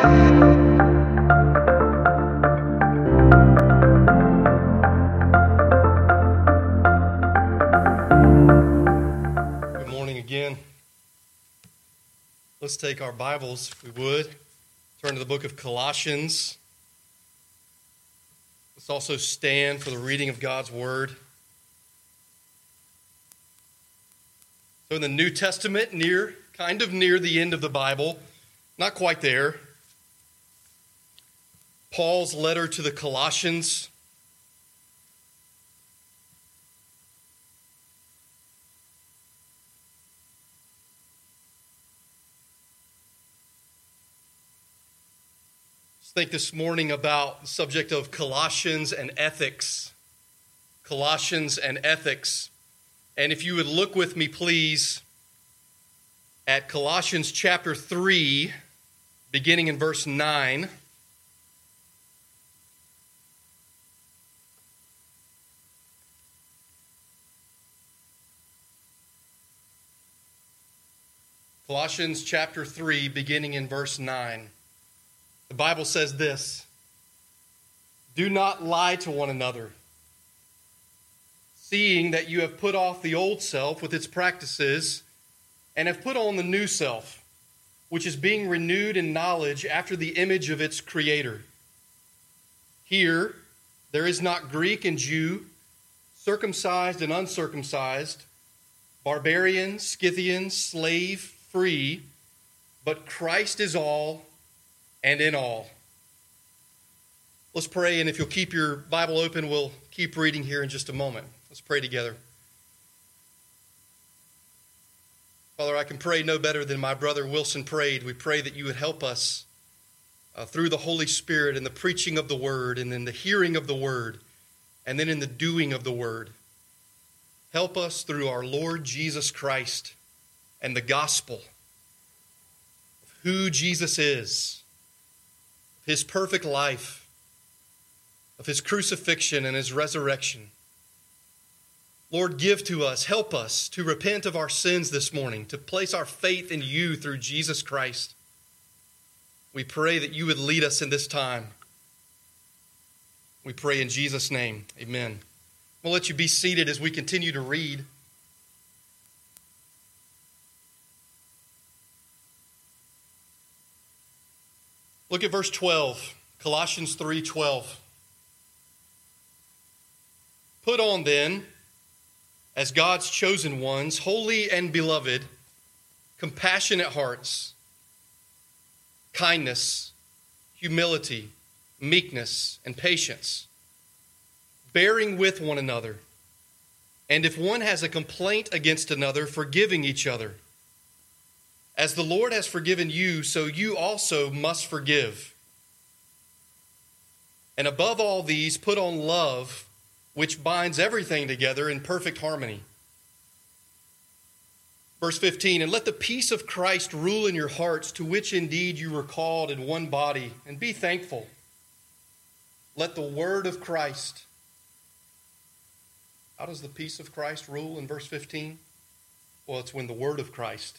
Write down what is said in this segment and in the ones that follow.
Good morning again. Let's take our Bibles, if we would, turn to the book of Colossians. Let's also stand for the reading of God's Word. So, in the New Testament, near, kind of near the end of the Bible, not quite there, Paul's letter to the Colossians. Let's think this morning about the subject of Colossians and ethics. Colossians and ethics. And if you would look with me, please, at Colossians chapter 3, beginning in verse 9. Colossians chapter 3, beginning in verse 9. The Bible says this Do not lie to one another, seeing that you have put off the old self with its practices and have put on the new self, which is being renewed in knowledge after the image of its creator. Here, there is not Greek and Jew, circumcised and uncircumcised, barbarian, Scythian, slave, free, but Christ is all and in all. Let's pray, and if you'll keep your Bible open, we'll keep reading here in just a moment. Let's pray together. Father, I can pray no better than my brother Wilson prayed. We pray that you would help us uh, through the Holy Spirit and the preaching of the word, and in the hearing of the word, and then in the doing of the word. Help us through our Lord Jesus Christ and the gospel of who Jesus is, his perfect life, of his crucifixion and his resurrection. Lord, give to us, help us to repent of our sins this morning, to place our faith in you through Jesus Christ. We pray that you would lead us in this time. We pray in Jesus' name. Amen. We'll let you be seated as we continue to read. Look at verse 12, Colossians 3:12. Put on then as God's chosen ones, holy and beloved, compassionate hearts, kindness, humility, meekness, and patience, bearing with one another. And if one has a complaint against another, forgiving each other. As the Lord has forgiven you, so you also must forgive. And above all these, put on love, which binds everything together in perfect harmony. Verse 15, and let the peace of Christ rule in your hearts, to which indeed you were called in one body, and be thankful. Let the word of Christ. How does the peace of Christ rule in verse 15? Well, it's when the word of Christ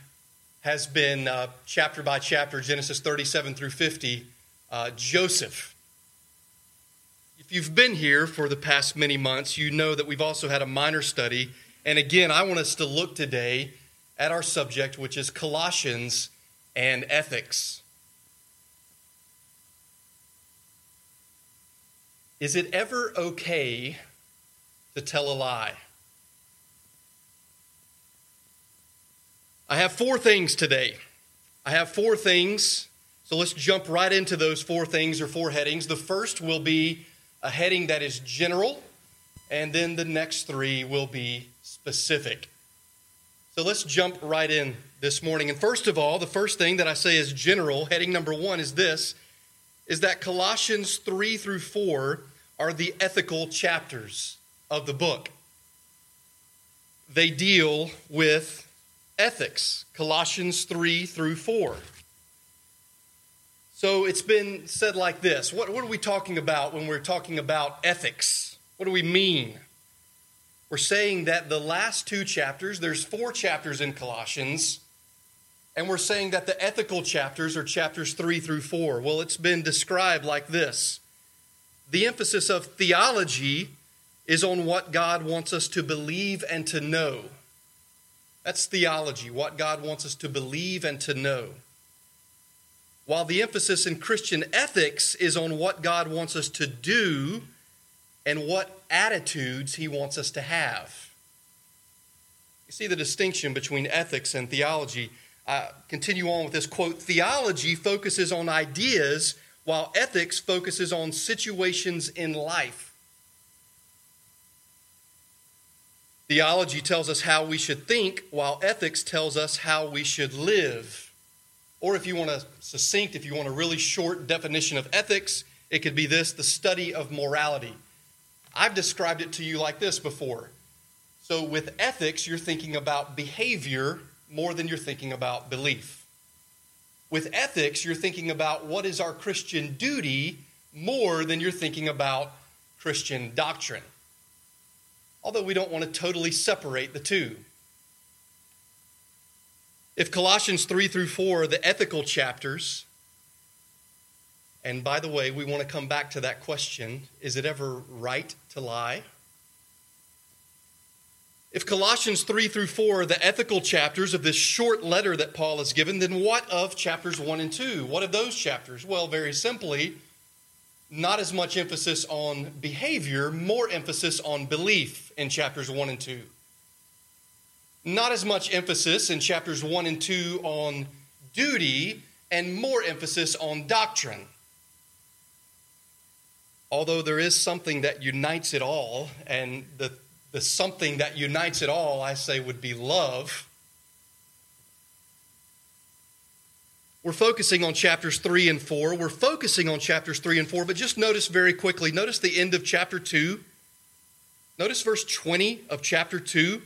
has been uh, chapter by chapter, Genesis 37 through 50, uh, Joseph. If you've been here for the past many months, you know that we've also had a minor study. And again, I want us to look today at our subject, which is Colossians and ethics. Is it ever okay to tell a lie? I have four things today. I have four things. So let's jump right into those four things or four headings. The first will be a heading that is general, and then the next three will be specific. So let's jump right in this morning. And first of all, the first thing that I say is general, heading number one is this is that Colossians 3 through 4 are the ethical chapters of the book. They deal with ethics, Colossians 3 through 4. So it's been said like this what, what are we talking about when we're talking about ethics? What do we mean? We're saying that the last two chapters, there's four chapters in Colossians, and we're saying that the ethical chapters are chapters 3 through 4. Well, it's been described like this the emphasis of theology is on what God wants us to believe and to know. That's theology, what God wants us to believe and to know. While the emphasis in Christian ethics is on what God wants us to do and what attitudes He wants us to have. You see the distinction between ethics and theology. I continue on with this quote Theology focuses on ideas, while ethics focuses on situations in life. Theology tells us how we should think, while ethics tells us how we should live. Or if you want a succinct, if you want a really short definition of ethics, it could be this the study of morality. I've described it to you like this before. So, with ethics, you're thinking about behavior more than you're thinking about belief. With ethics, you're thinking about what is our Christian duty more than you're thinking about Christian doctrine although we don't want to totally separate the two. If Colossians 3 through 4 are the ethical chapters, and by the way, we want to come back to that question is it ever right to lie? If Colossians 3 through 4 are the ethical chapters of this short letter that Paul has given, then what of chapters 1 and 2? What of those chapters? Well, very simply, not as much emphasis on behavior, more emphasis on belief in chapters 1 and 2. Not as much emphasis in chapters 1 and 2 on duty, and more emphasis on doctrine. Although there is something that unites it all, and the, the something that unites it all, I say, would be love We're focusing on chapters 3 and 4. We're focusing on chapters 3 and 4, but just notice very quickly, notice the end of chapter 2. Notice verse 20 of chapter 2.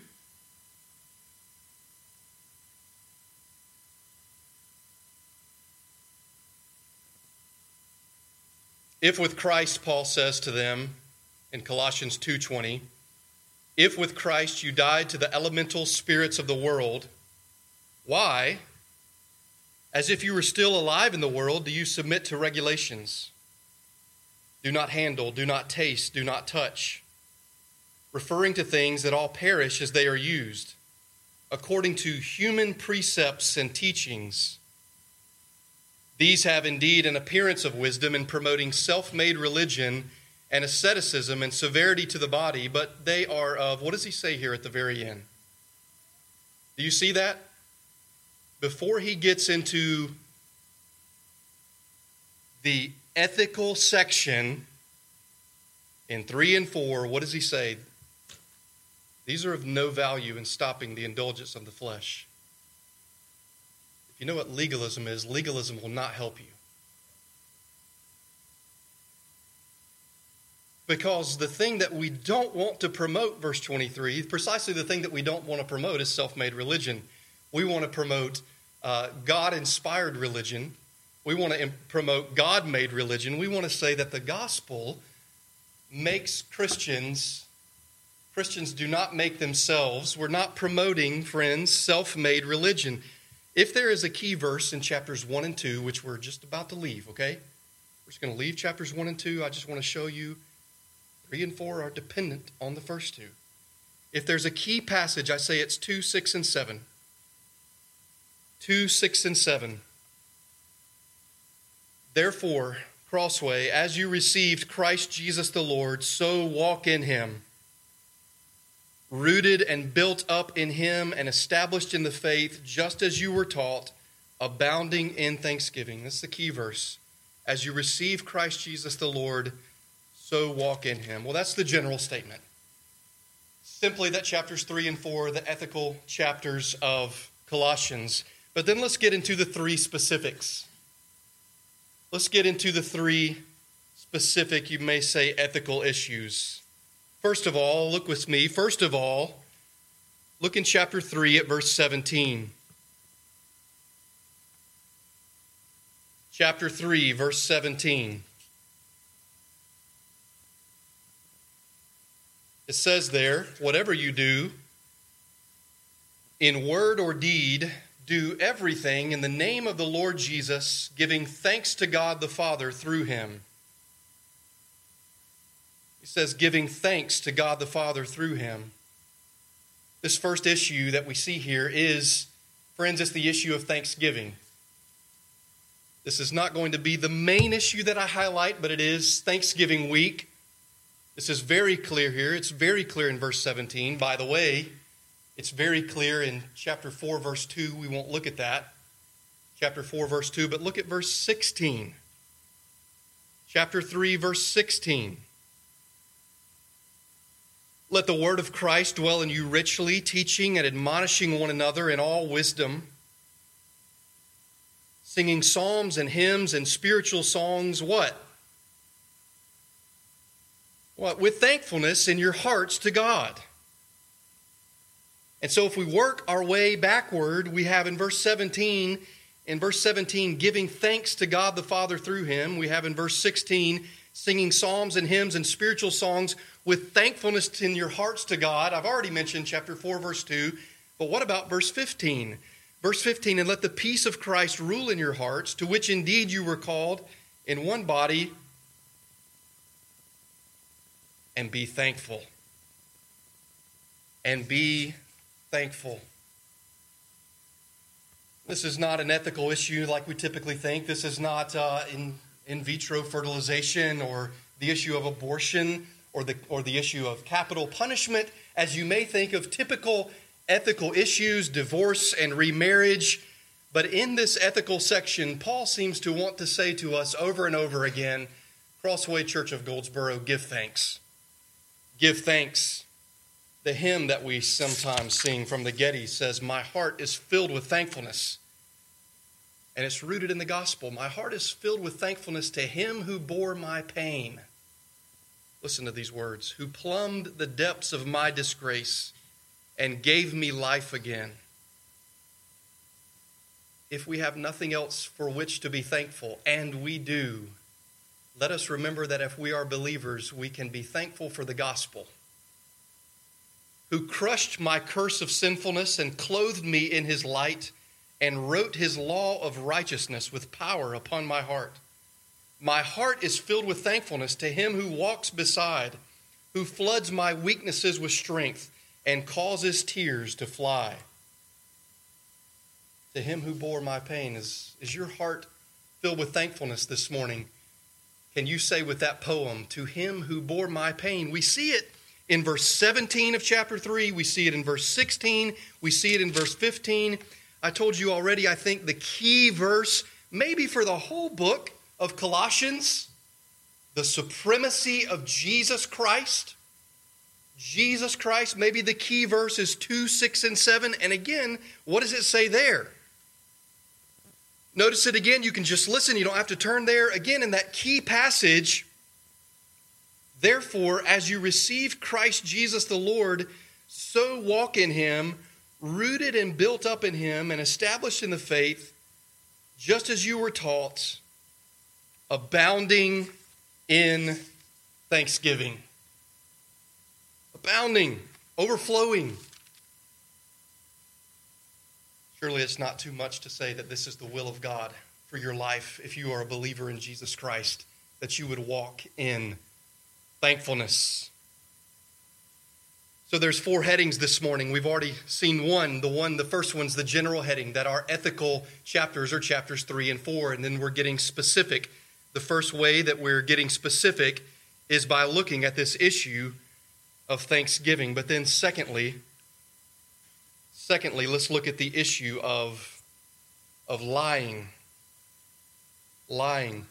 If with Christ, Paul says to them in Colossians 2:20, if with Christ you died to the elemental spirits of the world, why? As if you were still alive in the world, do you submit to regulations? Do not handle, do not taste, do not touch, referring to things that all perish as they are used, according to human precepts and teachings. These have indeed an appearance of wisdom in promoting self made religion and asceticism and severity to the body, but they are of, what does he say here at the very end? Do you see that? Before he gets into the ethical section in 3 and 4, what does he say? These are of no value in stopping the indulgence of the flesh. If you know what legalism is, legalism will not help you. Because the thing that we don't want to promote, verse 23, precisely the thing that we don't want to promote is self made religion. We want to promote uh, God inspired religion. We want to promote God made religion. We want to say that the gospel makes Christians, Christians do not make themselves. We're not promoting, friends, self made religion. If there is a key verse in chapters 1 and 2, which we're just about to leave, okay? We're just going to leave chapters 1 and 2. I just want to show you 3 and 4 are dependent on the first two. If there's a key passage, I say it's 2, 6, and 7. 2, 6, and 7. Therefore, Crossway, as you received Christ Jesus the Lord, so walk in him, rooted and built up in him and established in the faith, just as you were taught, abounding in thanksgiving. That's the key verse. As you receive Christ Jesus the Lord, so walk in him. Well, that's the general statement. Simply that chapters 3 and 4, the ethical chapters of Colossians, but then let's get into the three specifics. Let's get into the three specific, you may say, ethical issues. First of all, look with me. First of all, look in chapter 3 at verse 17. Chapter 3, verse 17. It says there, whatever you do, in word or deed, do everything in the name of the Lord Jesus, giving thanks to God the Father through him. He says, giving thanks to God the Father through him. This first issue that we see here is, friends, it's the issue of thanksgiving. This is not going to be the main issue that I highlight, but it is Thanksgiving week. This is very clear here. It's very clear in verse 17. By the way, it's very clear in chapter 4, verse 2. We won't look at that. Chapter 4, verse 2, but look at verse 16. Chapter 3, verse 16. Let the word of Christ dwell in you richly, teaching and admonishing one another in all wisdom, singing psalms and hymns and spiritual songs. What? What? With thankfulness in your hearts to God. And so if we work our way backward, we have in verse 17, in verse 17, giving thanks to God the Father through him. We have in verse 16, singing psalms and hymns and spiritual songs with thankfulness in your hearts to God. I've already mentioned chapter 4, verse 2, but what about verse 15? Verse 15, and let the peace of Christ rule in your hearts, to which indeed you were called in one body, and be thankful. And be thankful. This is not an ethical issue like we typically think. This is not uh, in, in vitro fertilization or the issue of abortion or the, or the issue of capital punishment, as you may think of typical ethical issues, divorce and remarriage. But in this ethical section, Paul seems to want to say to us over and over again Crossway Church of Goldsboro, give thanks. Give thanks. The hymn that we sometimes sing from the Getty says, My heart is filled with thankfulness. And it's rooted in the gospel. My heart is filled with thankfulness to him who bore my pain. Listen to these words who plumbed the depths of my disgrace and gave me life again. If we have nothing else for which to be thankful, and we do, let us remember that if we are believers, we can be thankful for the gospel who crushed my curse of sinfulness and clothed me in his light and wrote his law of righteousness with power upon my heart. My heart is filled with thankfulness to him who walks beside, who floods my weaknesses with strength and causes tears to fly. To him who bore my pain, is, is your heart filled with thankfulness this morning? Can you say with that poem, To him who bore my pain? We see it in verse 17 of chapter 3, we see it in verse 16, we see it in verse 15. I told you already, I think the key verse, maybe for the whole book of Colossians, the supremacy of Jesus Christ. Jesus Christ, maybe the key verse is 2, 6, and 7. And again, what does it say there? Notice it again. You can just listen. You don't have to turn there. Again, in that key passage, Therefore, as you receive Christ Jesus the Lord, so walk in him, rooted and built up in him, and established in the faith, just as you were taught, abounding in thanksgiving. Abounding, overflowing. Surely it's not too much to say that this is the will of God for your life if you are a believer in Jesus Christ, that you would walk in thankfulness. So there's four headings this morning. We've already seen one. The one, the first one's the general heading that our ethical chapters are chapters 3 and 4 and then we're getting specific. The first way that we're getting specific is by looking at this issue of thanksgiving. But then secondly, secondly, let's look at the issue of of lying. Lying.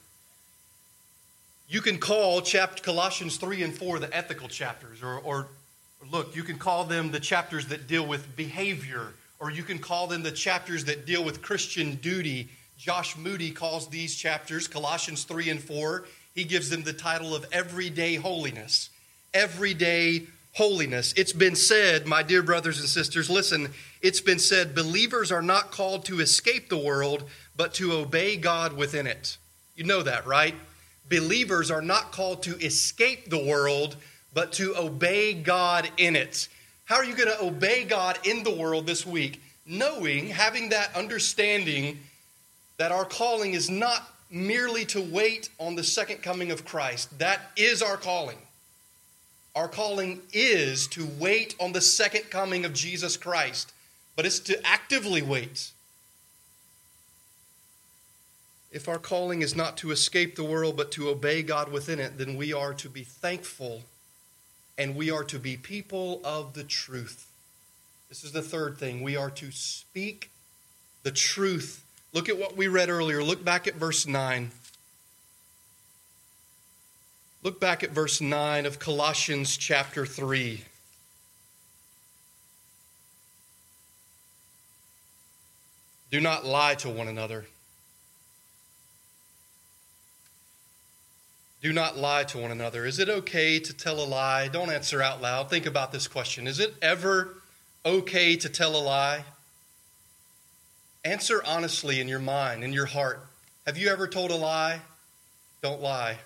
You can call chapter, Colossians 3 and 4 the ethical chapters, or, or, look, you can call them the chapters that deal with behavior, or you can call them the chapters that deal with Christian duty, Josh Moody calls these chapters, Colossians 3 and 4, he gives them the title of Everyday Holiness. Everyday Holiness. It's been said, my dear brothers and sisters, listen, it's been said believers are not called to escape the world, but to obey God within it. You know that, right? Believers are not called to escape the world, but to obey God in it. How are you going to obey God in the world this week? Knowing, having that understanding that our calling is not merely to wait on the second coming of Christ. That is our calling. Our calling is to wait on the second coming of Jesus Christ, but it's to actively wait. If our calling is not to escape the world, but to obey God within it, then we are to be thankful and we are to be people of the truth. This is the third thing. We are to speak the truth Look at what we read earlier. Look back at verse 9. Look back at verse 9 of Colossians chapter 3. Do not lie to one another. Do not lie to one another. Is it okay to tell a lie? Don't answer out loud. Think about this question. Is it ever okay to tell a lie? Answer honestly in your mind, in your heart. Have you ever told a lie? Don't lie.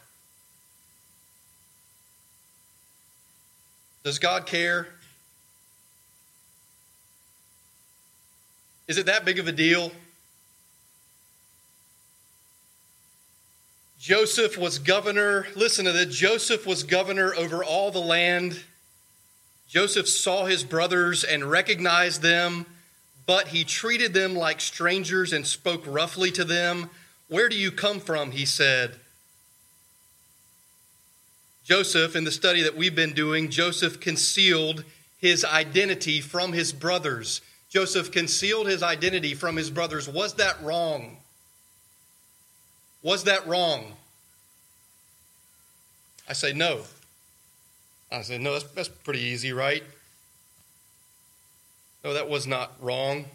Does God care? Is it that big of a deal? Joseph was governor. Listen to this Joseph was governor over all the land. Joseph saw his brothers and recognized them but he treated them like strangers and spoke roughly to them. Where do you come from? He said. Joseph, in the study that we've been doing, Joseph concealed his identity from his brothers. Joseph concealed his identity from his brothers. Was that wrong? Was that wrong? I say no. I say no, that's, that's pretty easy, right? No, that was not wrong.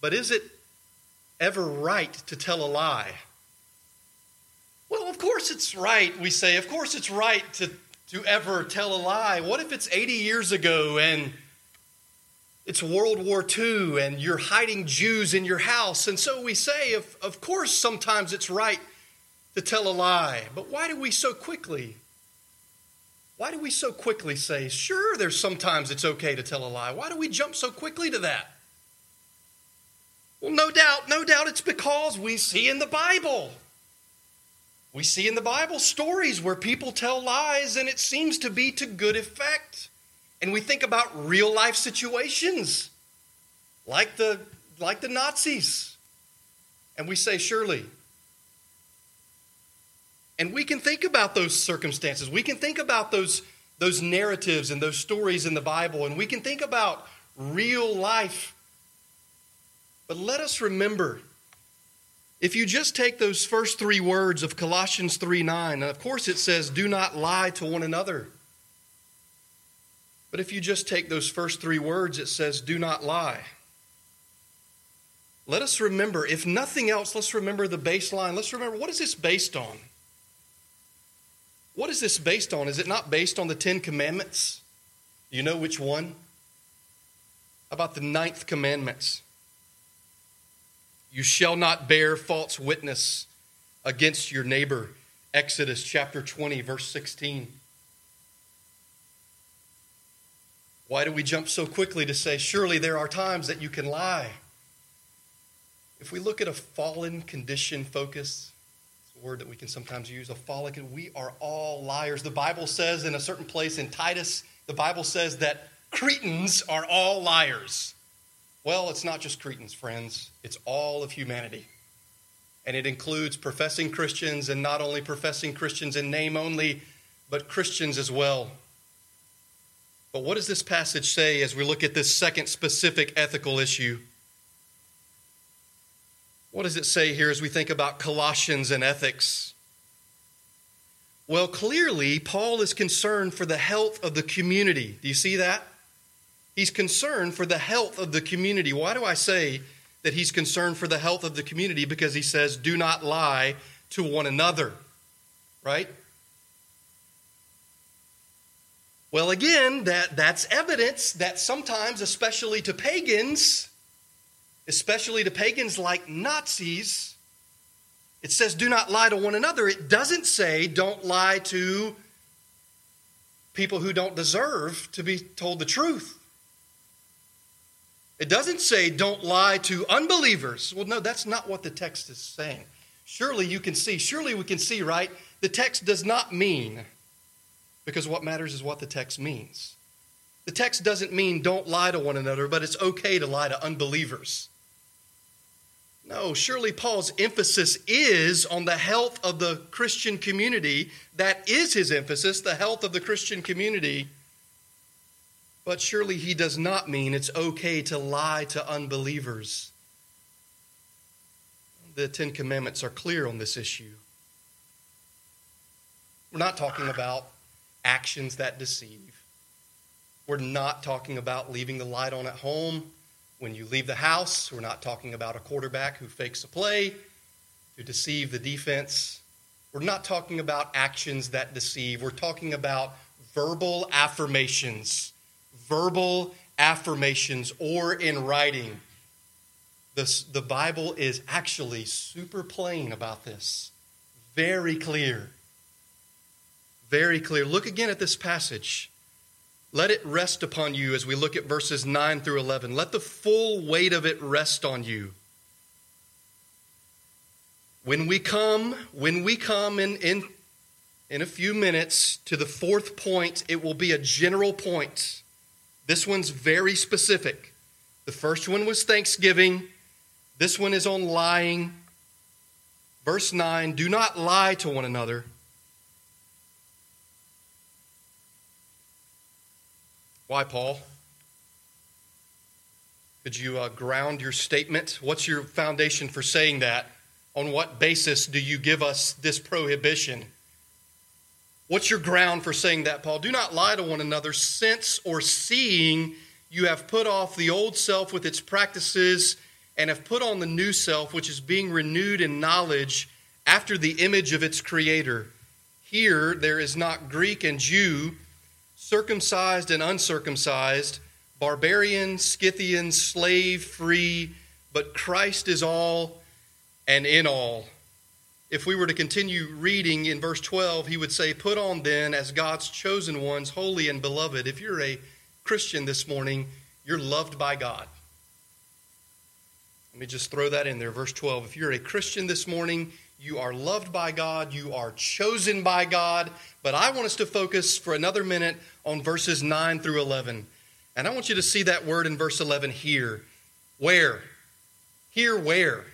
But is it ever right to tell a lie? Well, of course it's right, we say. Of course it's right to, to ever tell a lie. What if it's 80 years ago and it's World War II and you're hiding Jews in your house? And so we say, of, of course, sometimes it's right to tell a lie. But why do we so quickly why do we so quickly say, sure, there's sometimes it's okay to tell a lie? Why do we jump so quickly to that? Well, no doubt, no doubt it's because we see in the Bible. We see in the Bible stories where people tell lies and it seems to be to good effect. And we think about real life situations like the, like the Nazis. And we say, surely, and we can think about those circumstances. We can think about those, those narratives and those stories in the Bible, and we can think about real life. But let us remember if you just take those first three words of Colossians 3 9, and of course it says, do not lie to one another. But if you just take those first three words, it says, do not lie. Let us remember, if nothing else, let's remember the baseline. Let's remember what is this based on? What is this based on? Is it not based on the Ten Commandments? You know which one? About the ninth commandments? You shall not bear false witness against your neighbor. Exodus chapter 20, verse 16. Why do we jump so quickly to say, surely there are times that you can lie? If we look at a fallen condition focus, it's a word that we can sometimes use, a fallen, We are all liars. The Bible says in a certain place in Titus, the Bible says that Cretans are all liars. Well, it's not just Cretans, friends, it's all of humanity. And it includes professing Christians, and not only professing Christians in name only, but Christians as well. But what does this passage say as we look at this second specific ethical issue? What does it say here as we think about Colossians and ethics? Well, clearly, Paul is concerned for the health of the community. Do you see that? He's concerned for the health of the community. Why do I say that he's concerned for the health of the community because he says, do not lie to one another. Right? Well, again, that, that's evidence that sometimes, especially to pagans, especially to pagans like Nazis, it says, do not lie to one another. It doesn't say, don't lie to people who don't deserve to be told the truth. It doesn't say, don't lie to unbelievers. Well, no, that's not what the text is saying. Surely you can see, surely we can see, right? The text does not mean, because what matters is what the text means. The text doesn't mean don't lie to one another, but it's okay to lie to unbelievers. No, surely Paul's emphasis is on the health of the Christian community. That is his emphasis, the health of the Christian community. But surely he does not mean it's okay to lie to unbelievers. The Ten Commandments are clear on this issue. We're not talking about actions that deceive. We're not talking about leaving the light on at home when you leave the house, we're not talking about a quarterback who fakes a play to deceive the defense. We're not talking about actions that deceive. We're talking about verbal affirmations. Verbal affirmations or in writing. The, the Bible is actually super plain about this. Very clear. Very clear. Look again at this passage. Let it rest upon you as we look at verses 9 through 11. Let the full weight of it rest on you. When we come, when we come in, in, in a few minutes to the fourth point, it will be a general point. This one's very specific. The first one was thanksgiving. This one is on lying. Verse 9 Do not lie to one another Why, Paul? Could you uh, ground your statement? What's your foundation for saying that? On what basis do you give us this prohibition? What's your ground for saying that, Paul? Do not lie to one another, since or seeing you have put off the old self with its practices and have put on the new self, which is being renewed in knowledge after the image of its creator. Here there is not Greek and Jew circumcised and uncircumcised, barbarian, Scythian, slave, free, but Christ is all and in all. If we were to continue reading in verse 12, he would say, Put on then as God's chosen ones, holy and beloved. If you're a Christian this morning, you're loved by God. Let me just throw that in there. Verse 12. If you're a Christian this morning, you are loved by God, you are chosen by God. But I want us to focus for another minute on verses 9 through 11. And I want you to see that word in verse 11 here. Where? Here, where?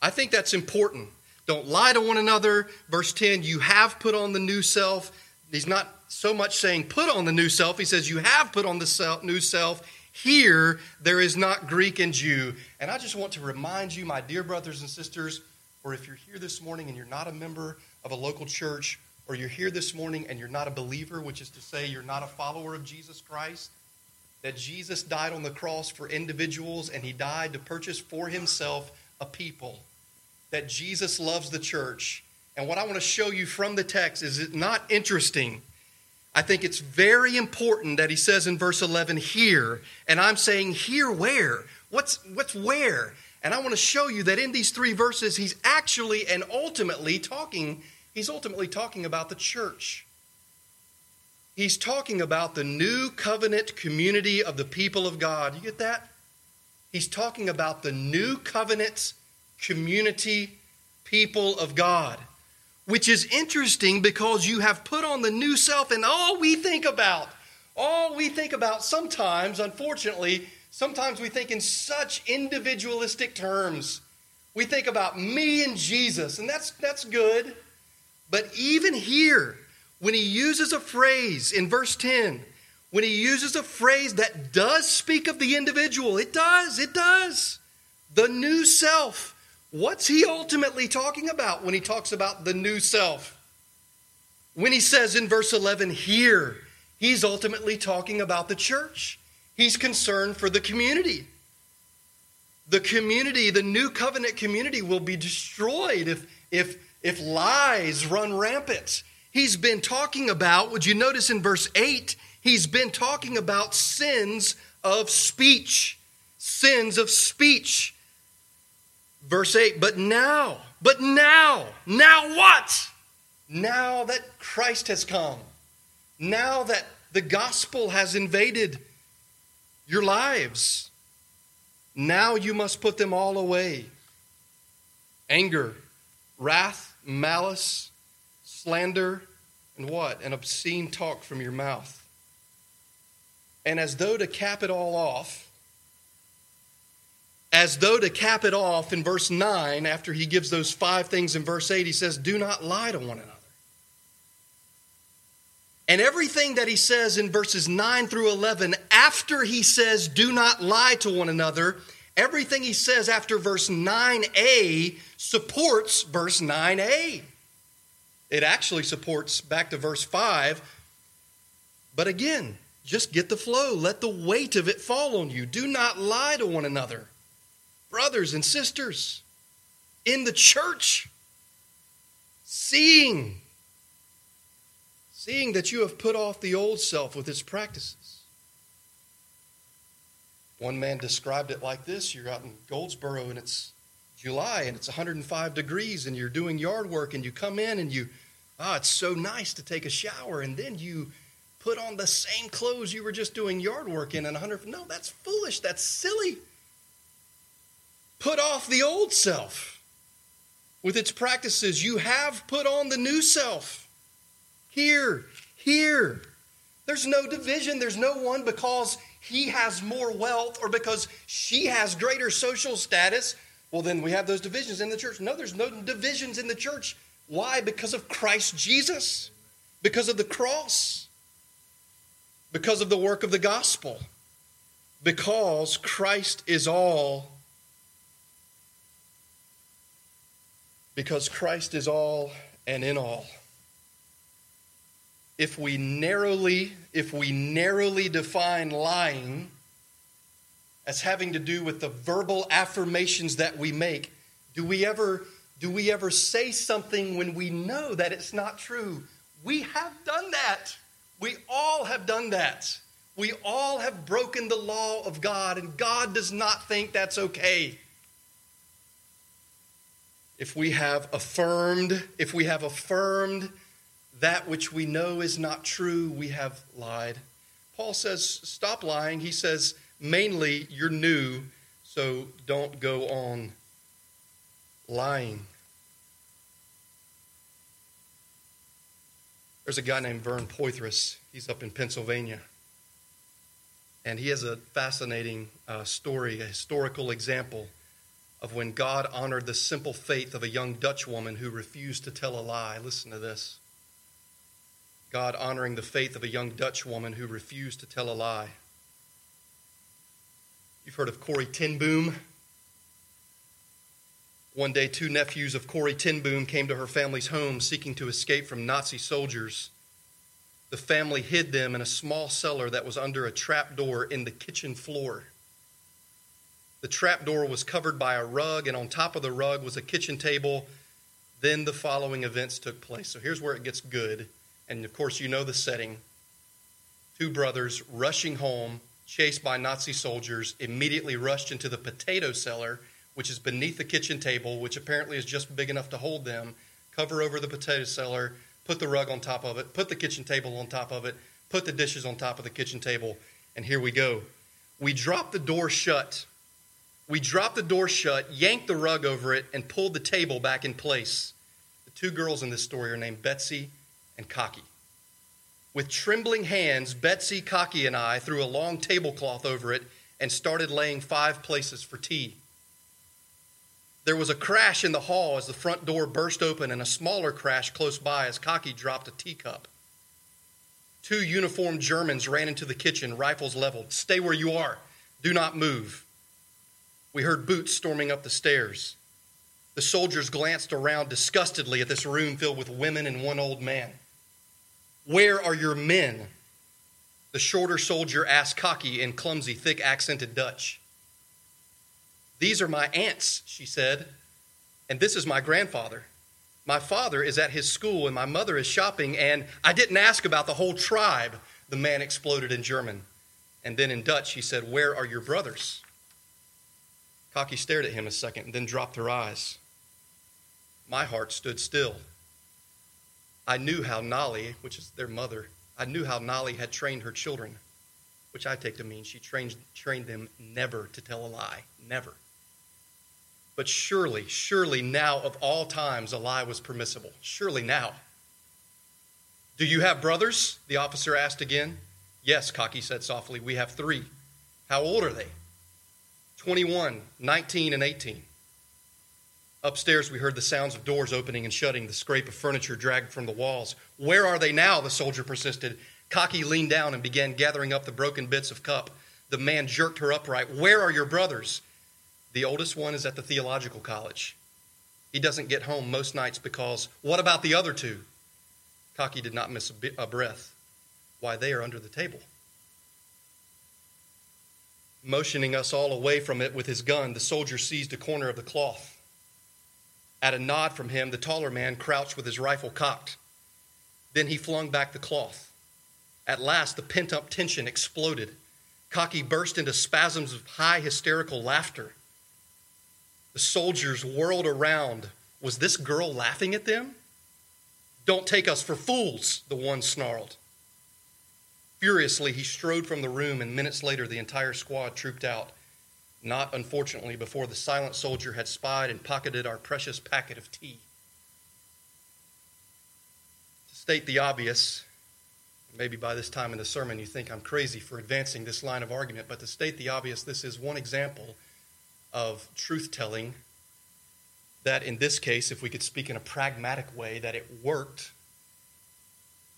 I think that's important. Don't lie to one another. Verse 10, you have put on the new self. He's not so much saying put on the new self. He says you have put on the self, new self. Here, there is not Greek and Jew. And I just want to remind you, my dear brothers and sisters, or if you're here this morning and you're not a member of a local church, or you're here this morning and you're not a believer, which is to say you're not a follower of Jesus Christ, that Jesus died on the cross for individuals and he died to purchase for himself a people, that Jesus loves the church. And what I want to show you from the text is it not interesting. I think it's very important that he says in verse 11 here, and I'm saying here where? What's what's where? And I want to show you that in these three verses he's actually and ultimately talking He's ultimately talking about the church. He's talking about the new covenant community of the people of God. You get that? He's talking about the new covenant community people of God, which is interesting because you have put on the new self, and all we think about, all we think about sometimes, unfortunately, sometimes we think in such individualistic terms. We think about me and Jesus, and that's, that's good. But even here, when he uses a phrase in verse 10, when he uses a phrase that does speak of the individual, it does, it does. The new self. What's he ultimately talking about when he talks about the new self? When he says in verse 11, here, he's ultimately talking about the church. He's concerned for the community. The community, the new covenant community, will be destroyed if, if, if lies run rampant. He's been talking about, would you notice in verse 8, he's been talking about sins of speech. Sins of speech. Verse 8, but now, but now, now what? Now that Christ has come, now that the gospel has invaded your lives, now you must put them all away anger, wrath, malice, slander, and what? An obscene talk from your mouth. And as though to cap it all off, as though to cap it off in verse 9, after he gives those five things in verse 8, he says, Do not lie to one another. And everything that he says in verses 9 through 11, after he says, Do not lie to one another, everything he says after verse 9a supports verse 9a. It actually supports back to verse 5. But again, just get the flow. Let the weight of it fall on you. Do not lie to one another brothers and sisters in the church, seeing, seeing that you have put off the old self with its practices. One man described it like this You're out in Goldsboro and it's July and it's 105 degrees and you're doing yard work and you come in and you, ah, it's so nice to take a shower and then you put on the same clothes you were just doing yard work in and 100. No, that's foolish. That's silly. Put off the old self with its practices. You have put on the new self. Here, here. There's no division. There's no one because he has more wealth or because she has greater social status. Well, then we have those divisions in the church. No, there's no divisions in the church. Why? Because of Christ Jesus, because of the cross, because of the work of the gospel, because Christ is all because Christ is all and in all. If we narrowly, if we narrowly define lying as having to do with the verbal affirmations that we make, do we ever do we ever say something when we know that it's not true? We have done that. We all have done that. We all have broken the law of God, and God does not think that's okay if we have affirmed, if we have affirmed that which we know is not true, we have lied. Paul says, stop lying. He says, mainly, you're new, so don't go on lying. There's a guy named Vern Poythress. He's up in Pennsylvania. And he has a fascinating uh, story, a historical example of when God honored the simple faith of a young Dutch woman who refused to tell a lie. Listen to this God honoring the faith of a young Dutch woman who refused to tell a lie. You've heard of Corrie ten Boom. One day, two nephews of Corrie ten Boom came to her family's home seeking to escape from Nazi soldiers. The family hid them in a small cellar that was under a trap door in the kitchen floor. The trap door was covered by a rug, and on top of the rug was a kitchen table. Then the following events took place. So here's where it gets good. And of course, you know the setting. Two brothers rushing home, chased by Nazi soldiers, immediately rushed into the potato cellar, which is beneath the kitchen table, which apparently is just big enough to hold them. Cover over the potato cellar, put the rug on top of it, put the kitchen table on top of it, put the dishes on top of the kitchen table, and here we go. We drop the door shut we dropped the door shut, yanked the rug over it, and pulled the table back in place. The two girls in this story are named Betsy and Cocky. With trembling hands, Betsy, Cocky, and I threw a long tablecloth over it and started laying five places for tea. There was a crash in the hall as the front door burst open, and a smaller crash close by as Cocky dropped a teacup. Two uniformed Germans ran into the kitchen, rifles leveled. Stay where you are. Do not move. We heard boots storming up the stairs. The soldiers glanced around disgustedly at this room filled with women and one old man. Where are your men? The shorter soldier asked Cocky and clumsy, thick accented Dutch. These are my aunts, she said, and this is my grandfather. My father is at his school and my mother is shopping, and I didn't ask about the whole tribe, the man exploded in German. And then in Dutch, he said, Where are your brothers? Cocky stared at him a second and then dropped her eyes. My heart stood still. I knew how Nollie, which is their mother, I knew how Nollie had trained her children, which I take to mean she trained, trained them never to tell a lie. Never. But surely, surely now of all times, a lie was permissible. Surely now. Do you have brothers? The officer asked again. Yes, Cocky said softly. We have three. How old are they? 21, 19, and 18. Upstairs, we heard the sounds of doors opening and shutting, the scrape of furniture dragged from the walls. Where are they now? The soldier persisted. Cocky leaned down and began gathering up the broken bits of cup. The man jerked her upright. Where are your brothers? The oldest one is at the theological college. He doesn't get home most nights because, what about the other two? Cocky did not miss a, breath. Why, they are under the table. Motioning us all away from it with his gun, the soldier seized a corner of the cloth. At a nod from him, the taller man crouched with his rifle cocked. Then he flung back the cloth. At last, the pent up tension exploded. Cocky burst into spasms of high hysterical laughter. The soldiers whirled around. Was this girl laughing at them? Don't take us for fools, the one snarled. Furiously, he strode from the room, and minutes later, the entire squad trooped out. Not, unfortunately, before the silent soldier had spied and pocketed our precious packet of tea. To state the obvious, maybe by this time in the sermon you think I'm crazy for advancing this line of argument, but to state the obvious, this is one example of truth telling that in this case, if we could speak in a pragmatic way, that it worked.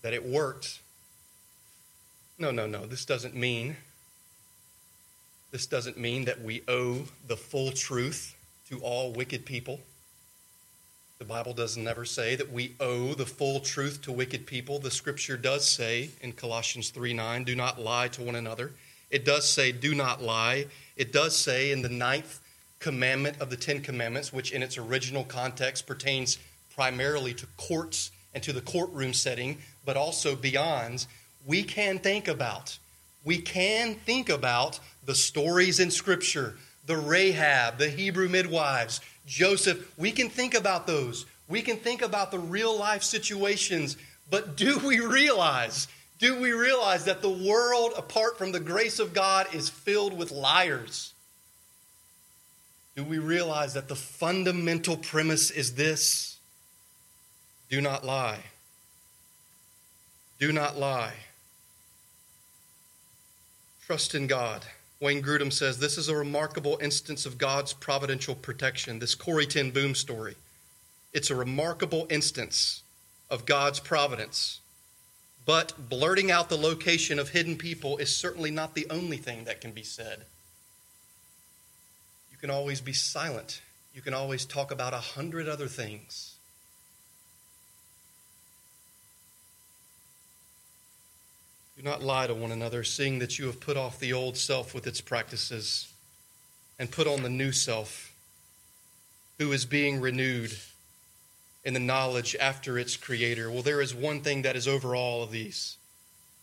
That it worked. No, no, no. This doesn't mean this doesn't mean that we owe the full truth to all wicked people. The Bible does never say that we owe the full truth to wicked people. The scripture does say in Colossians 3 9, do not lie to one another. It does say, do not lie. It does say in the ninth commandment of the Ten Commandments, which in its original context pertains primarily to courts and to the courtroom setting, but also beyond, we can think about. We can think about the stories in Scripture, the Rahab, the Hebrew midwives, Joseph. We can think about those. We can think about the real life situations, but do we realize? Do we realize that the world, apart from the grace of God, is filled with liars? do we realize that the fundamental premise is this do not lie. Do not lie. Trust in God. Wayne Grudem says this is a remarkable instance of God's providential protection, this Corrie ten Boom story. It's a remarkable instance of God's providence. But blurting out the location of hidden people is certainly not the only thing that can be said You can always be silent. You can always talk about a hundred other things. Do not lie to one another, seeing that you have put off the old self with its practices and put on the new self, who is being renewed in the knowledge after its creator. Well, there is one thing that is over all of these.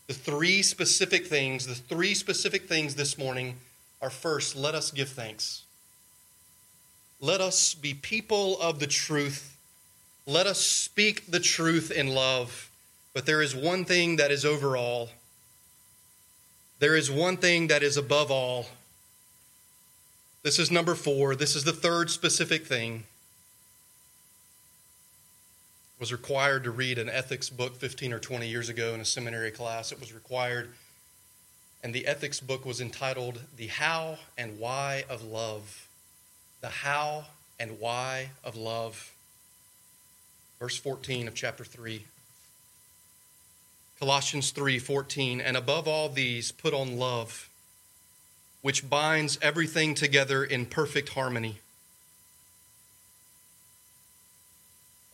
The three specific things, the three specific things this morning are first, let us give thanks. Let us be people of the truth. Let us speak the truth in love. But there is one thing that is over all. There is one thing that is above all. This is number four. This is the third specific thing. Was required to read an ethics book 15 or 20 years ago in a seminary class. It was required. And the ethics book was entitled The How and Why of Love the how and why of love. Verse 14 of chapter 3. Colossians 3:14 and above all these put on love which binds everything together in perfect harmony.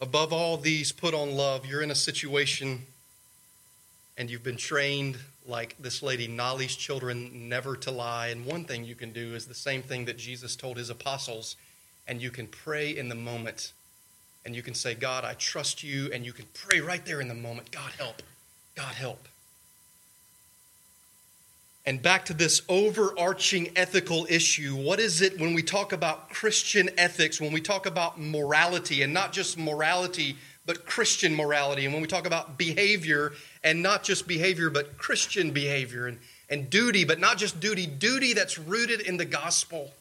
Above all these put on love. You're in a situation and you've been trained like this lady Nollie's children never to lie. And one thing you can do is the same thing that Jesus told his apostles, and you can pray in the moment. And you can say, God, I trust you. And you can pray right there in the moment, God, help. God, help. And back to this overarching ethical issue. What is it when we talk about Christian ethics, when we talk about morality, and not just morality, but Christian morality? And when we talk about behavior, and not just behavior, but Christian behavior, and, and duty, but not just duty, duty that's rooted in the gospel.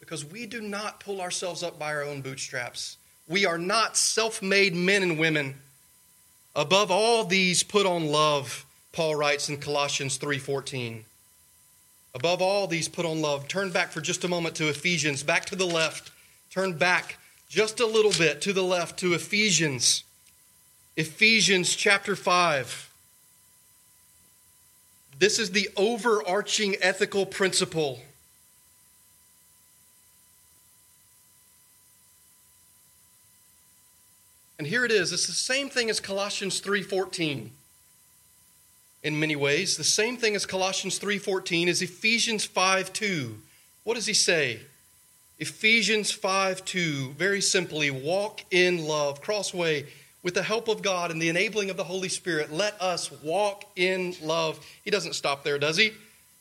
Because we do not pull ourselves up by our own bootstraps. We are not self made men and women. Above all these, put on love Paul writes in Colossians 3:14. Above all these put on love. Turn back for just a moment to Ephesians, back to the left. Turn back just a little bit to the left to Ephesians. Ephesians chapter 5. This is the overarching ethical principle. And here it is. It's the same thing as Colossians 3:14 in many ways. The same thing as Colossians 3:14 is Ephesians 5:2. What does he say? Ephesians 5:2 very simply walk in love. Crossway with the help of God and the enabling of the Holy Spirit, let us walk in love. He doesn't stop there, does he?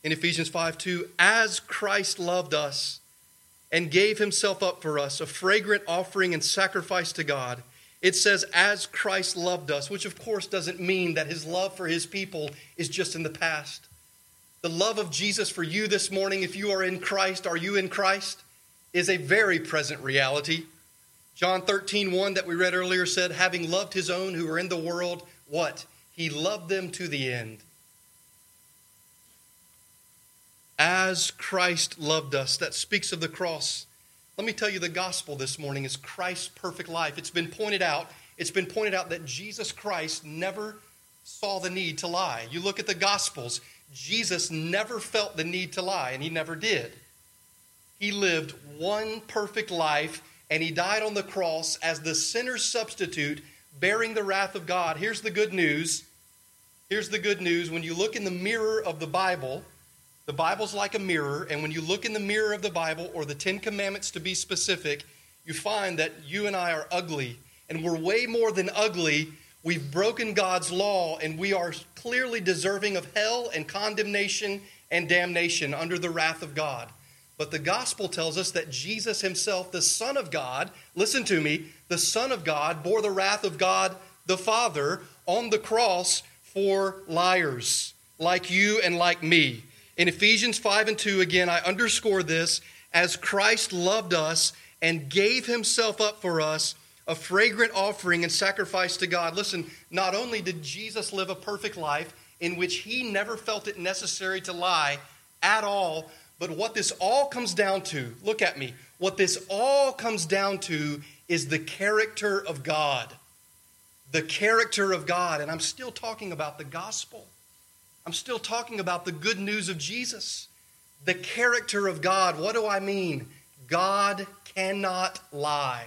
In Ephesians 5:2, as Christ loved us and gave himself up for us, a fragrant offering and sacrifice to God it says, as Christ loved us, which of course doesn't mean that his love for his people is just in the past. The love of Jesus for you this morning, if you are in Christ, are you in Christ, is a very present reality. John 13, 1 that we read earlier said, having loved his own who were in the world, what? He loved them to the end. As Christ loved us, that speaks of the cross. Let me tell you the gospel this morning is Christ's perfect life. It's been pointed out, it's been pointed out that Jesus Christ never saw the need to lie. You look at the gospels, Jesus never felt the need to lie and he never did. He lived one perfect life and he died on the cross as the sinner's substitute bearing the wrath of God. Here's the good news. Here's the good news. When you look in the mirror of the Bible, the Bible's like a mirror, and when you look in the mirror of the Bible, or the Ten Commandments to be specific, you find that you and I are ugly, and we're way more than ugly. We've broken God's law, and we are clearly deserving of hell and condemnation and damnation under the wrath of God. But the gospel tells us that Jesus himself, the Son of God, listen to me, the Son of God bore the wrath of God the Father on the cross for liars like you and like me. In Ephesians 5 and 2, again, I underscore this as Christ loved us and gave himself up for us, a fragrant offering and sacrifice to God. Listen, not only did Jesus live a perfect life in which he never felt it necessary to lie at all, but what this all comes down to, look at me, what this all comes down to is the character of God. The character of God. And I'm still talking about the gospel. I'm still talking about the good news of Jesus, the character of God. What do I mean? God cannot lie.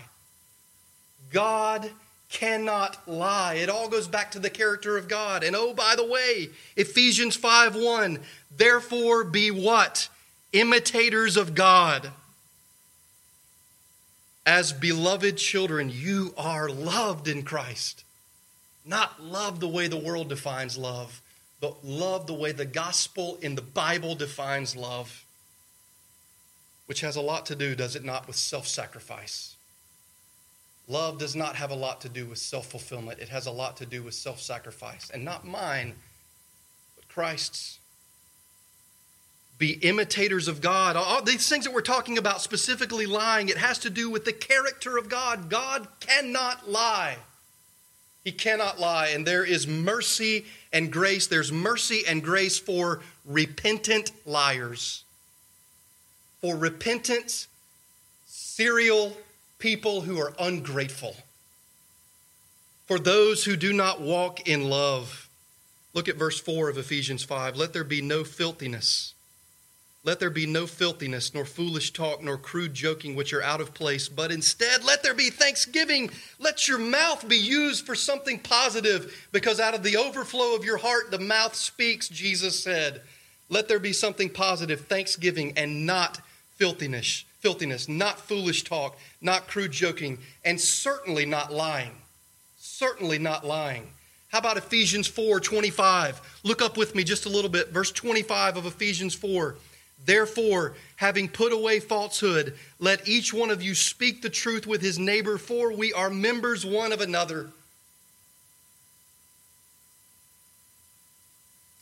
God cannot lie. It all goes back to the character of God. And oh, by the way, Ephesians 5 1, therefore be what? Imitators of God. As beloved children, you are loved in Christ. Not loved the way the world defines love, but love the way the gospel in the Bible defines love, which has a lot to do, does it not, with self sacrifice. Love does not have a lot to do with self fulfillment, it has a lot to do with self sacrifice. And not mine, but Christ's. Be imitators of God. All these things that we're talking about, specifically lying, it has to do with the character of God. God cannot lie. He cannot lie. And there is mercy and grace. There's mercy and grace for repentant liars, for repentant, serial people who are ungrateful, for those who do not walk in love. Look at verse 4 of Ephesians 5. Let there be no filthiness let there be no filthiness, nor foolish talk, nor crude joking, which are out of place, but instead let there be thanksgiving. Let your mouth be used for something positive, because out of the overflow of your heart, the mouth speaks, Jesus said. Let there be something positive, thanksgiving, and not filthiness, filthiness, not foolish talk, not crude joking, and certainly not lying. Certainly not lying. How about Ephesians 4 25? Look up with me just a little bit. Verse 25 of Ephesians 4. Therefore, having put away falsehood, let each one of you speak the truth with his neighbor, for we are members one of another.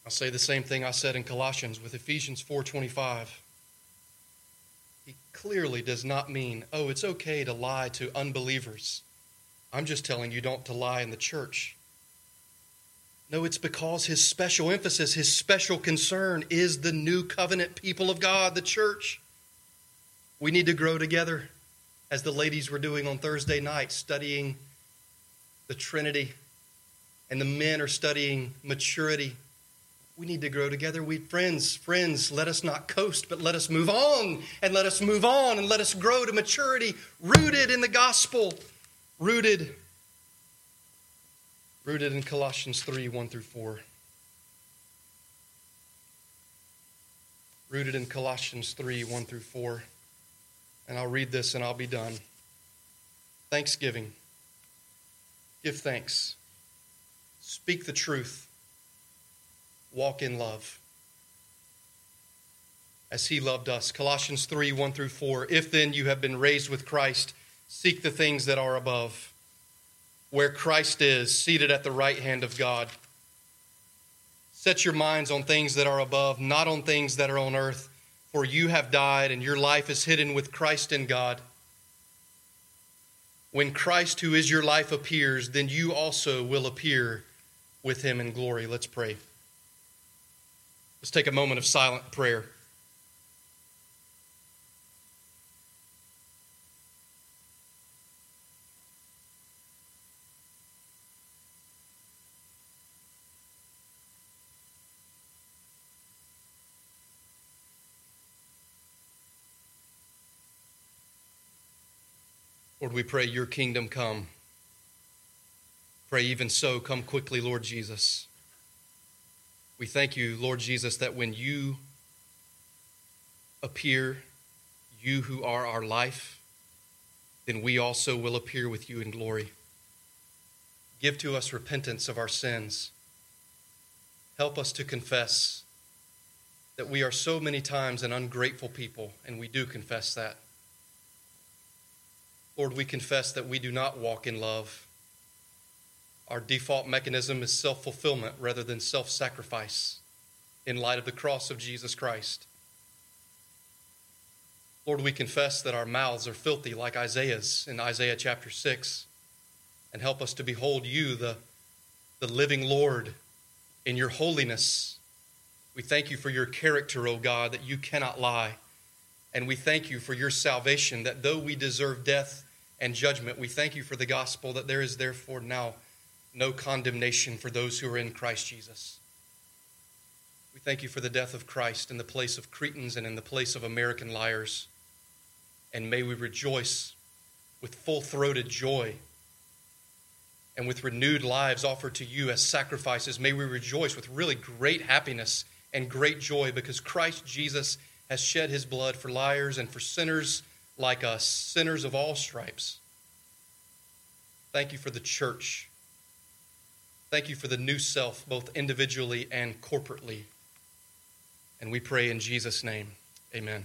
I'll say the same thing I said in Colossians with Ephesians 4:25. He clearly does not mean, "Oh, it's okay to lie to unbelievers." I'm just telling you don't to lie in the church. No, it's because his special emphasis, his special concern is the new covenant people of God, the church. We need to grow together, as the ladies were doing on Thursday night, studying the Trinity, and the men are studying maturity. We need to grow together. We friends, friends, let us not coast, but let us move on and let us move on and let us grow to maturity, rooted in the gospel, rooted rooted in Colossians 3 1 through 4. Rooted in Colossians 3 1 through 4. And I'll read this and I'll be done. Thanksgiving. Give thanks. Speak the truth. Walk in love. As he loved us. Colossians 3 1 through 4. If then you have been raised with Christ, seek the things that are above where Christ is, seated at the right hand of God. Set your minds on things that are above, not on things that are on earth, for you have died and your life is hidden with Christ in God. When Christ, who is your life, appears, then you also will appear with him in glory. Let's pray. Let's take a moment of silent prayer. Lord, we pray your kingdom come. Pray even so, come quickly, Lord Jesus. We thank you, Lord Jesus, that when you appear, you who are our life, then we also will appear with you in glory. Give to us repentance of our sins. Help us to confess that we are so many times an ungrateful people, and we do confess that. Lord, we confess that we do not walk in love. Our default mechanism is self fulfillment rather than self sacrifice in light of the cross of Jesus Christ. Lord, we confess that our mouths are filthy like Isaiah's in Isaiah chapter 6, and help us to behold you, the, the living Lord, in your holiness. We thank you for your character, O God, that you cannot lie. And we thank you for your salvation, that though we deserve death and judgment, we thank you for the gospel, that there is therefore now no condemnation for those who are in Christ Jesus. We thank you for the death of Christ in the place of Cretans and in the place of American liars. And may we rejoice with full throated joy and with renewed lives offered to you as sacrifices. May we rejoice with really great happiness and great joy because Christ Jesus has shed his blood for liars and for sinners like us, sinners of all stripes. Thank you for the church. Thank you for the new self, both individually and corporately. And we pray in Jesus' name. Amen.